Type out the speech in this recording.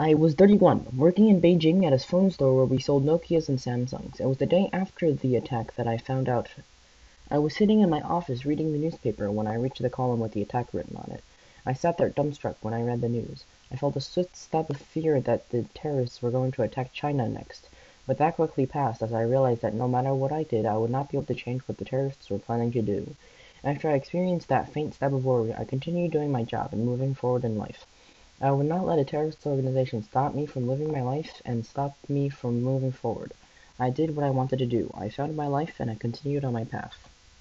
I was 31, working in Beijing at a phone store where we sold Nokias and Samsungs. It was the day after the attack that I found out. I was sitting in my office reading the newspaper when I reached the column with the attack written on it. I sat there dumbstruck when I read the news. I felt a swift stab of fear that the terrorists were going to attack China next, but that quickly passed as I realized that no matter what I did, I would not be able to change what the terrorists were planning to do. After I experienced that faint stab of worry, I continued doing my job and moving forward in life. I would not let a terrorist organization stop me from living my life and stop me from moving forward. I did what I wanted to do. I found my life and I continued on my path.